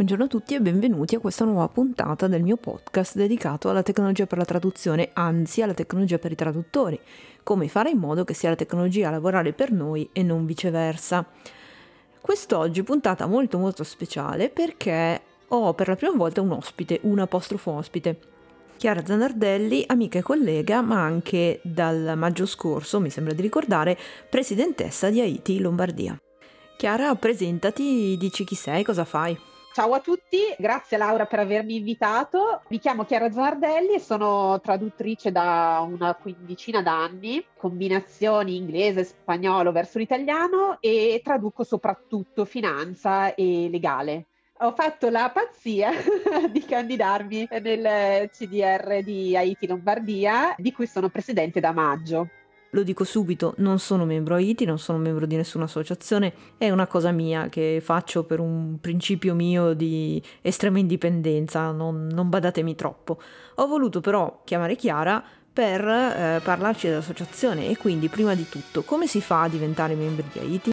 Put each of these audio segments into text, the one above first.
Buongiorno a tutti e benvenuti a questa nuova puntata del mio podcast dedicato alla tecnologia per la traduzione, anzi alla tecnologia per i traduttori, come fare in modo che sia la tecnologia a lavorare per noi e non viceversa. Quest'oggi puntata molto molto speciale perché ho per la prima volta un ospite, un apostrofo ospite. Chiara Zanardelli, amica e collega, ma anche dal maggio scorso, mi sembra di ricordare, presidentessa di Haiti Lombardia. Chiara, presentati, dici chi sei, cosa fai. Ciao a tutti, grazie Laura per avermi invitato. Mi chiamo Chiara Zanardelli e sono traduttrice da una quindicina d'anni, combinazioni inglese spagnolo verso l'italiano e traduco soprattutto finanza e legale. Ho fatto la pazzia di candidarmi nel CDR di Haiti Lombardia, di cui sono presidente da maggio. Lo dico subito, non sono membro AITI, non sono membro di nessuna associazione, è una cosa mia che faccio per un principio mio di estrema indipendenza, non, non badatemi troppo. Ho voluto però chiamare Chiara per eh, parlarci dell'associazione e quindi prima di tutto come si fa a diventare membri di AITI?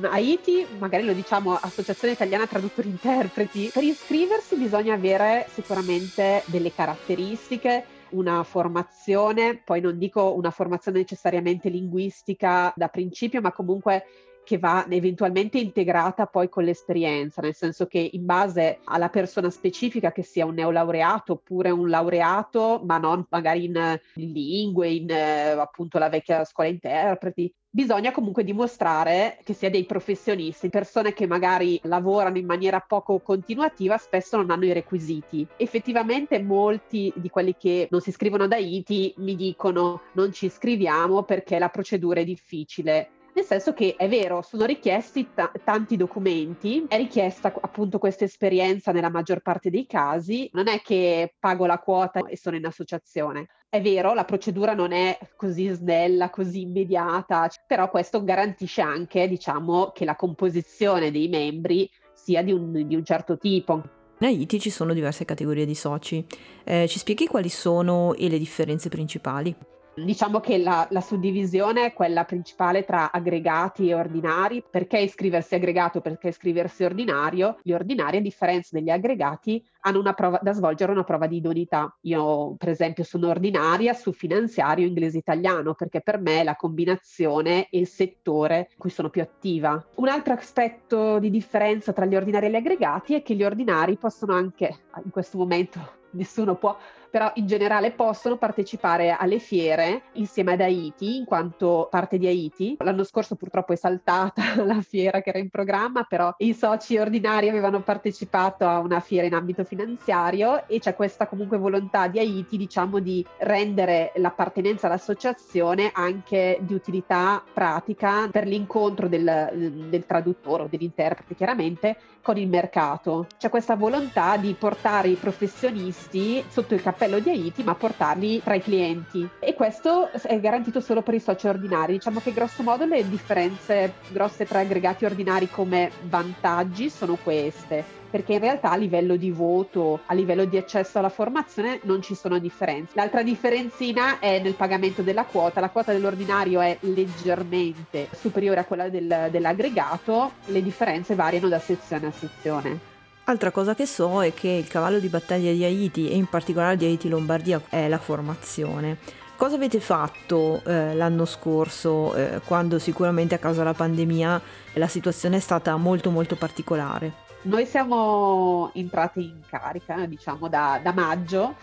Haiti, magari lo diciamo Associazione Italiana Traduttori Interpreti, per iscriversi bisogna avere sicuramente delle caratteristiche una formazione, poi non dico una formazione necessariamente linguistica da principio, ma comunque che va eventualmente integrata poi con l'esperienza, nel senso che in base alla persona specifica, che sia un neolaureato oppure un laureato, ma non magari in, in lingue, in eh, appunto la vecchia scuola interpreti, bisogna comunque dimostrare che sia dei professionisti, persone che magari lavorano in maniera poco continuativa, spesso non hanno i requisiti. Effettivamente molti di quelli che non si iscrivono da ITI mi dicono non ci iscriviamo perché la procedura è difficile nel senso che è vero, sono richiesti t- tanti documenti, è richiesta appunto questa esperienza nella maggior parte dei casi, non è che pago la quota e sono in associazione. È vero, la procedura non è così snella, così immediata, però questo garantisce anche, diciamo, che la composizione dei membri sia di un, di un certo tipo. In Haiti ci sono diverse categorie di soci. Eh, ci spieghi quali sono e le differenze principali? Diciamo che la, la, suddivisione è quella principale tra aggregati e ordinari. Perché iscriversi aggregato? Perché iscriversi ordinario? Gli ordinari, a differenza degli aggregati, hanno prova, da svolgere una prova di idoneità. Io, per esempio, sono ordinaria su finanziario inglese-italiano perché per me è la combinazione e il settore in cui sono più attiva. Un altro aspetto di differenza tra gli ordinari e gli aggregati è che gli ordinari possono anche, in questo momento nessuno può però in generale possono partecipare alle fiere insieme ad Haiti, in quanto parte di Haiti. L'anno scorso purtroppo è saltata la fiera che era in programma, però i soci ordinari avevano partecipato a una fiera in ambito finanziario e c'è questa comunque volontà di Haiti, diciamo, di rendere l'appartenenza all'associazione anche di utilità pratica per l'incontro del, del traduttore o dell'interprete, chiaramente, con il mercato. C'è questa volontà di portare i professionisti sotto il cappello cappello di Haiti, ma portarli tra i clienti. E questo è garantito solo per i soci ordinari. Diciamo che grosso modo le differenze grosse tra aggregati ordinari come vantaggi sono queste perché in realtà a livello di voto, a livello di accesso alla formazione non ci sono differenze. L'altra differenzina è nel pagamento della quota, la quota dell'ordinario è leggermente superiore a quella del, dell'aggregato, le differenze variano da sezione a sezione. Altra cosa che so è che il cavallo di battaglia di Haiti e in particolare di Haiti Lombardia è la formazione. Cosa avete fatto eh, l'anno scorso eh, quando sicuramente a causa della pandemia la situazione è stata molto molto particolare? Noi siamo entrati in carica diciamo da, da maggio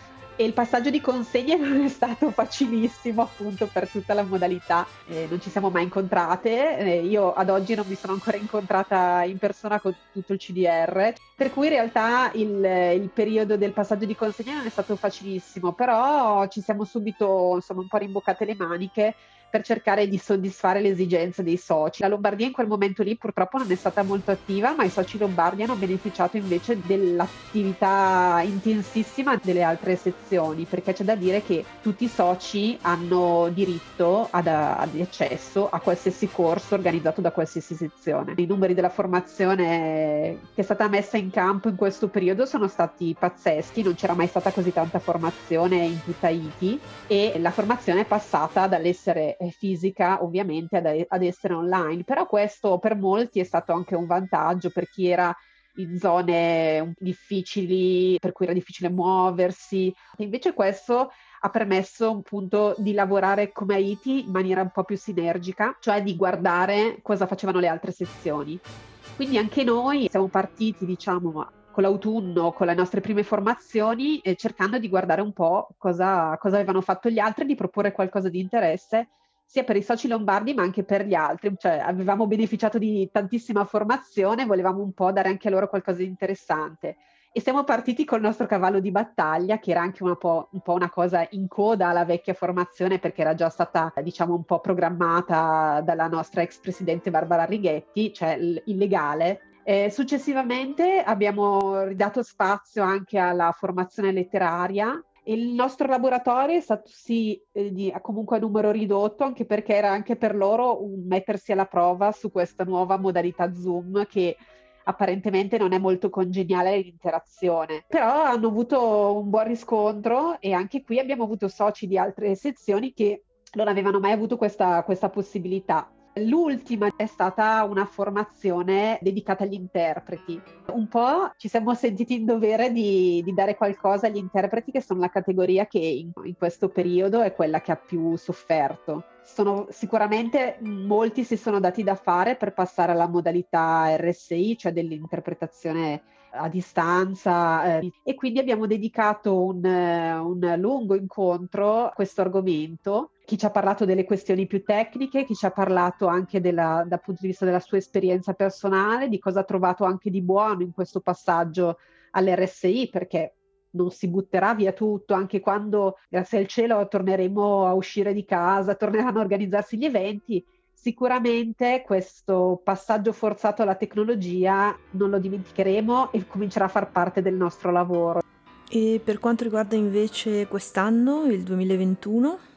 e il passaggio di consegne non è stato facilissimo appunto per tutta la modalità, eh, non ci siamo mai incontrate, eh, io ad oggi non mi sono ancora incontrata in persona con tutto il CDR, per cui in realtà il, il periodo del passaggio di consegne non è stato facilissimo, però ci siamo subito insomma un po' rimboccate le maniche per cercare di soddisfare le esigenze dei soci. La Lombardia in quel momento lì purtroppo non è stata molto attiva, ma i soci lombardi hanno beneficiato invece dell'attività intensissima delle altre sezioni, perché c'è da dire che tutti i soci hanno diritto ad, ad accesso a qualsiasi corso organizzato da qualsiasi sezione. I numeri della formazione che è stata messa in campo in questo periodo sono stati pazzeschi, non c'era mai stata così tanta formazione in tutta Haiti e la formazione è passata dall'essere fisica ovviamente ad, ad essere online, però questo per molti è stato anche un vantaggio per chi era in zone difficili, per cui era difficile muoversi. E invece questo ha permesso appunto di lavorare come Haiti in maniera un po' più sinergica, cioè di guardare cosa facevano le altre sezioni. Quindi anche noi siamo partiti, diciamo, con l'autunno, con le nostre prime formazioni, eh, cercando di guardare un po' cosa, cosa avevano fatto gli altri, di proporre qualcosa di interesse sia per i soci lombardi ma anche per gli altri, cioè avevamo beneficiato di tantissima formazione, volevamo un po' dare anche a loro qualcosa di interessante. E siamo partiti col nostro cavallo di battaglia, che era anche un po', un po' una cosa in coda alla vecchia formazione, perché era già stata, diciamo, un po' programmata dalla nostra ex presidente Barbara Righetti, cioè il legale. Eh, successivamente abbiamo ridato spazio anche alla formazione letteraria il nostro laboratorio è stato sì eh, di, comunque a numero ridotto, anche perché era anche per loro un mettersi alla prova su questa nuova modalità Zoom che apparentemente non è molto congeniale l'interazione. Però hanno avuto un buon riscontro e anche qui abbiamo avuto soci di altre sezioni che non avevano mai avuto questa, questa possibilità. L'ultima è stata una formazione dedicata agli interpreti. Un po' ci siamo sentiti in dovere di, di dare qualcosa agli interpreti, che sono la categoria che in, in, questo periodo è quella che ha più sofferto. Sono, sicuramente molti si sono dati da fare per passare alla modalità RSI, cioè dell'interpretazione a distanza eh, e quindi abbiamo dedicato un, un lungo incontro a questo argomento chi ci ha parlato delle questioni più tecniche, chi ci ha parlato anche della, dal punto di vista della sua esperienza personale, di cosa ha trovato anche di buono in questo passaggio all'RSI, perché non si butterà via tutto, anche quando, grazie al cielo, torneremo a uscire di casa, torneranno a organizzarsi gli eventi. Sicuramente questo passaggio forzato alla tecnologia non lo dimenticheremo e comincerà a far parte del nostro lavoro. E per quanto riguarda invece quest'anno, il 2021?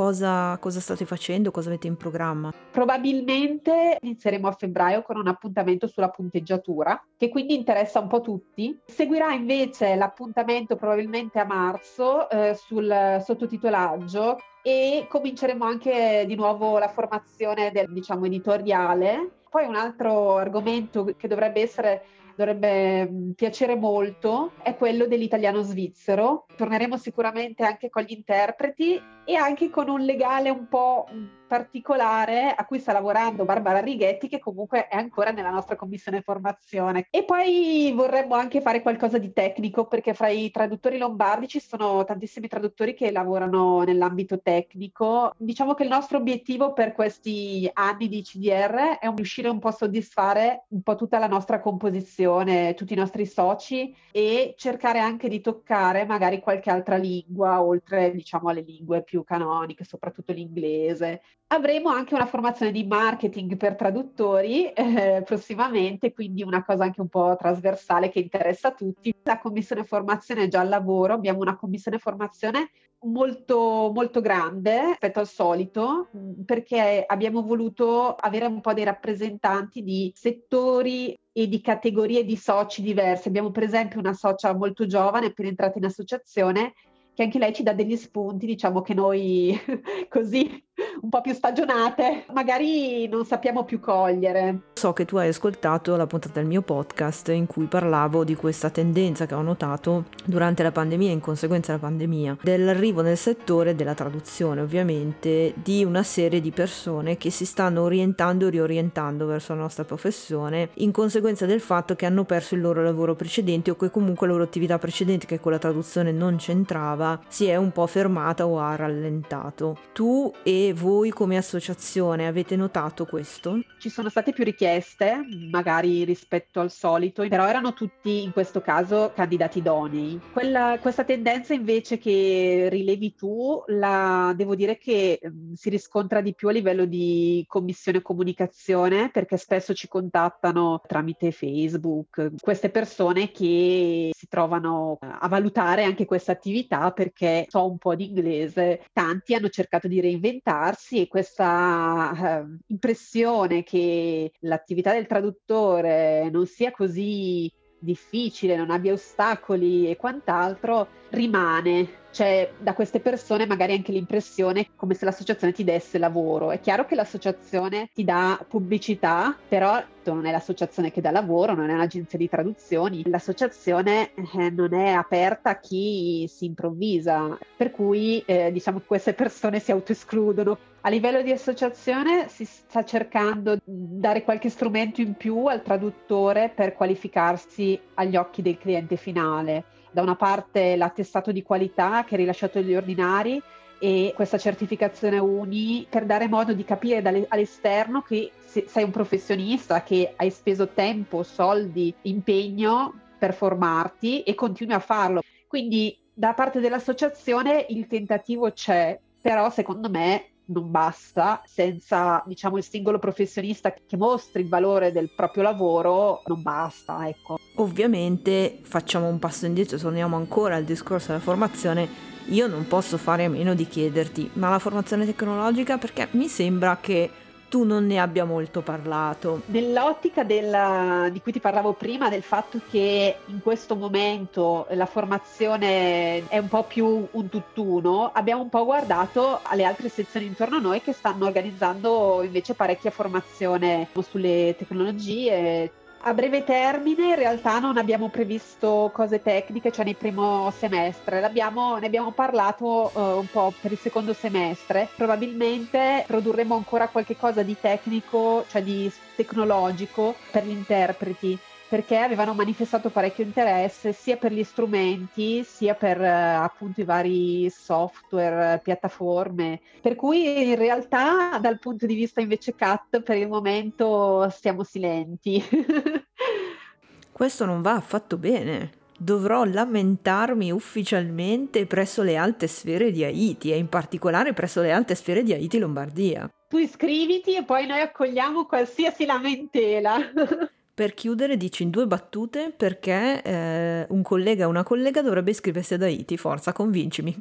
Cosa, cosa, state facendo? Cosa avete in programma? Probabilmente inizieremo a febbraio con un appuntamento sulla punteggiatura, che quindi interessa un po' tutti. Seguirà invece l'appuntamento probabilmente a marzo eh, sul sottotitolaggio e cominceremo anche di nuovo la formazione del diciamo editoriale. Poi un altro argomento che dovrebbe essere dovrebbe mm, piacere molto è quello dell'italiano svizzero. Torneremo sicuramente anche con gli interpreti e anche con un legale un po' particolare a cui sta lavorando Barbara Righetti che comunque è ancora nella nostra commissione formazione. E poi vorremmo anche fare qualcosa di tecnico perché fra i traduttori lombardi ci sono tantissimi traduttori che lavorano nell'ambito tecnico. Diciamo che il nostro obiettivo per questi anni di CDR è riuscire un po' a soddisfare un po' tutta la nostra composizione, tutti i nostri soci e cercare anche di toccare magari qualche altra lingua oltre diciamo alle lingue più canoniche, soprattutto l'inglese Avremo anche una formazione di marketing per traduttori eh, prossimamente, quindi una cosa anche un po' trasversale che interessa a tutti. La commissione formazione è già al lavoro, abbiamo una commissione formazione molto, molto grande rispetto al solito perché abbiamo voluto avere un po' dei rappresentanti di settori e di categorie di soci diverse. Abbiamo per esempio una socia molto giovane appena entrata in associazione che anche lei ci dà degli spunti, diciamo che noi così un po' più stagionate, magari non sappiamo più cogliere. So che tu hai ascoltato la puntata del mio podcast in cui parlavo di questa tendenza che ho notato durante la pandemia, in conseguenza della pandemia, dell'arrivo nel settore della traduzione, ovviamente, di una serie di persone che si stanno orientando e riorientando verso la nostra professione in conseguenza del fatto che hanno perso il loro lavoro precedente o che comunque la loro attività precedente che con la traduzione non c'entrava si è un po' fermata o ha rallentato. Tu e voi come associazione avete notato questo? Ci sono state più richieste, magari rispetto al solito, però erano tutti in questo caso candidati idonei. Quella, questa tendenza invece che rilevi tu, la, devo dire che um, si riscontra di più a livello di commissione comunicazione, perché spesso ci contattano tramite Facebook queste persone che si trovano a valutare anche questa attività perché so un po' di inglese. Tanti hanno cercato di reinventarsi farsi questa eh, impressione che l'attività del traduttore non sia così difficile, non abbia ostacoli e quant'altro, rimane c'è da queste persone magari anche l'impressione come se l'associazione ti desse lavoro. È chiaro che l'associazione ti dà pubblicità, però non è l'associazione che dà lavoro, non è un'agenzia di traduzioni, l'associazione eh, non è aperta a chi si improvvisa, per cui eh, diciamo che queste persone si autoescludono. A livello di associazione si sta cercando di dare qualche strumento in più al traduttore per qualificarsi agli occhi del cliente finale da una parte l'attestato di qualità che è rilasciato agli ordinari e questa certificazione UNI per dare modo di capire all'esterno che sei un professionista, che hai speso tempo, soldi, impegno per formarti e continui a farlo. Quindi da parte dell'associazione il tentativo c'è, però secondo me non basta, senza diciamo il singolo professionista che mostri il valore del proprio lavoro non basta, ecco. Ovviamente facciamo un passo indietro, torniamo ancora al discorso della formazione. Io non posso fare a meno di chiederti, ma la formazione tecnologica perché mi sembra che tu non ne abbia molto parlato. Nell'ottica della, di cui ti parlavo prima, del fatto che in questo momento la formazione è un po' più un tutt'uno, abbiamo un po' guardato alle altre sezioni intorno a noi che stanno organizzando invece parecchia formazione sulle tecnologie, a breve termine in realtà non abbiamo previsto cose tecniche, cioè nel primo semestre, L'abbiamo, ne abbiamo parlato uh, un po' per il secondo semestre, probabilmente produrremo ancora qualche cosa di tecnico, cioè di tecnologico per gli interpreti perché avevano manifestato parecchio interesse sia per gli strumenti sia per eh, appunto i vari software, piattaforme. Per cui in realtà dal punto di vista invece CAT per il momento stiamo silenti. Questo non va affatto bene. Dovrò lamentarmi ufficialmente presso le alte sfere di Haiti e in particolare presso le alte sfere di Haiti Lombardia. Tu iscriviti e poi noi accogliamo qualsiasi lamentela. Per chiudere, dici in due battute perché eh, un collega o una collega dovrebbe iscriversi ad Haiti. Forza, convincimi.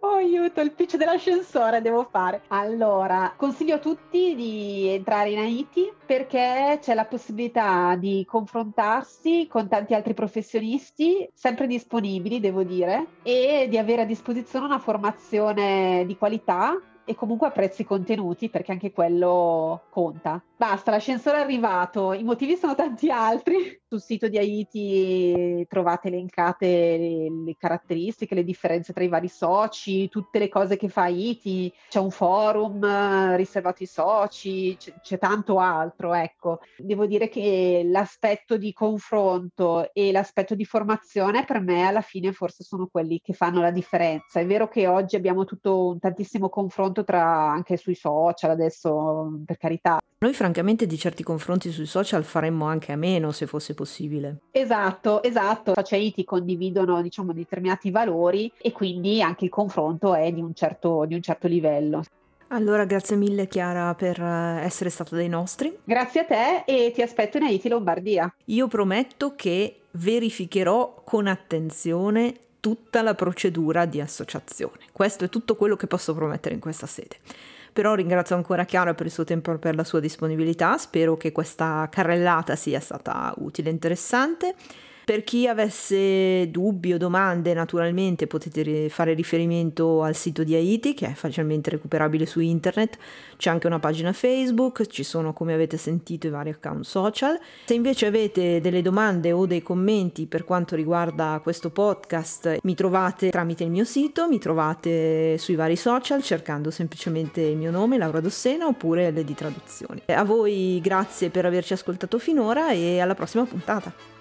Oh aiuto, il pitch dell'ascensore devo fare. Allora, consiglio a tutti di entrare in Haiti perché c'è la possibilità di confrontarsi con tanti altri professionisti, sempre disponibili, devo dire, e di avere a disposizione una formazione di qualità e comunque a prezzi contenuti perché anche quello conta. Basta, l'ascensore è arrivato, i motivi sono tanti altri. Sul sito di Haiti trovate elencate le, le, caratteristiche, le differenze tra i vari soci, tutte le cose che fa Haiti, c'è un forum eh, riservato ai soci, c'è, c'è tanto altro, ecco. Devo dire che l'aspetto di confronto e l'aspetto di formazione per me alla fine forse sono quelli che fanno la differenza. È vero che oggi abbiamo tutto un tantissimo confronto tra anche sui social adesso, per carità. Noi francamente di certi confronti sui social faremmo anche a meno se fosse possibile. Esatto, esatto. Facei ti condividono diciamo determinati valori e quindi anche il confronto è di un certo, di un certo livello. Allora, grazie mille Chiara per eh, essere stata dei nostri. Grazie a te e ti aspetto in Haiti Lombardia. Io prometto che verificherò con attenzione tutta la procedura di associazione. Questo è tutto quello che posso promettere in questa sede però ringrazio ancora Chiara per il suo tempo e per la sua disponibilità, spero che questa carrellata sia stata utile e interessante. Per chi avesse dubbi o domande, naturalmente potete fare riferimento al sito di Haiti che è facilmente recuperabile su internet. C'è anche una pagina Facebook, ci sono come avete sentito i vari account social. Se invece avete delle domande o dei commenti per quanto riguarda questo podcast, mi trovate tramite il mio sito, mi trovate sui vari social cercando semplicemente il mio nome, Laura Dossena, oppure le di traduzioni. A voi grazie per averci ascoltato finora e alla prossima puntata.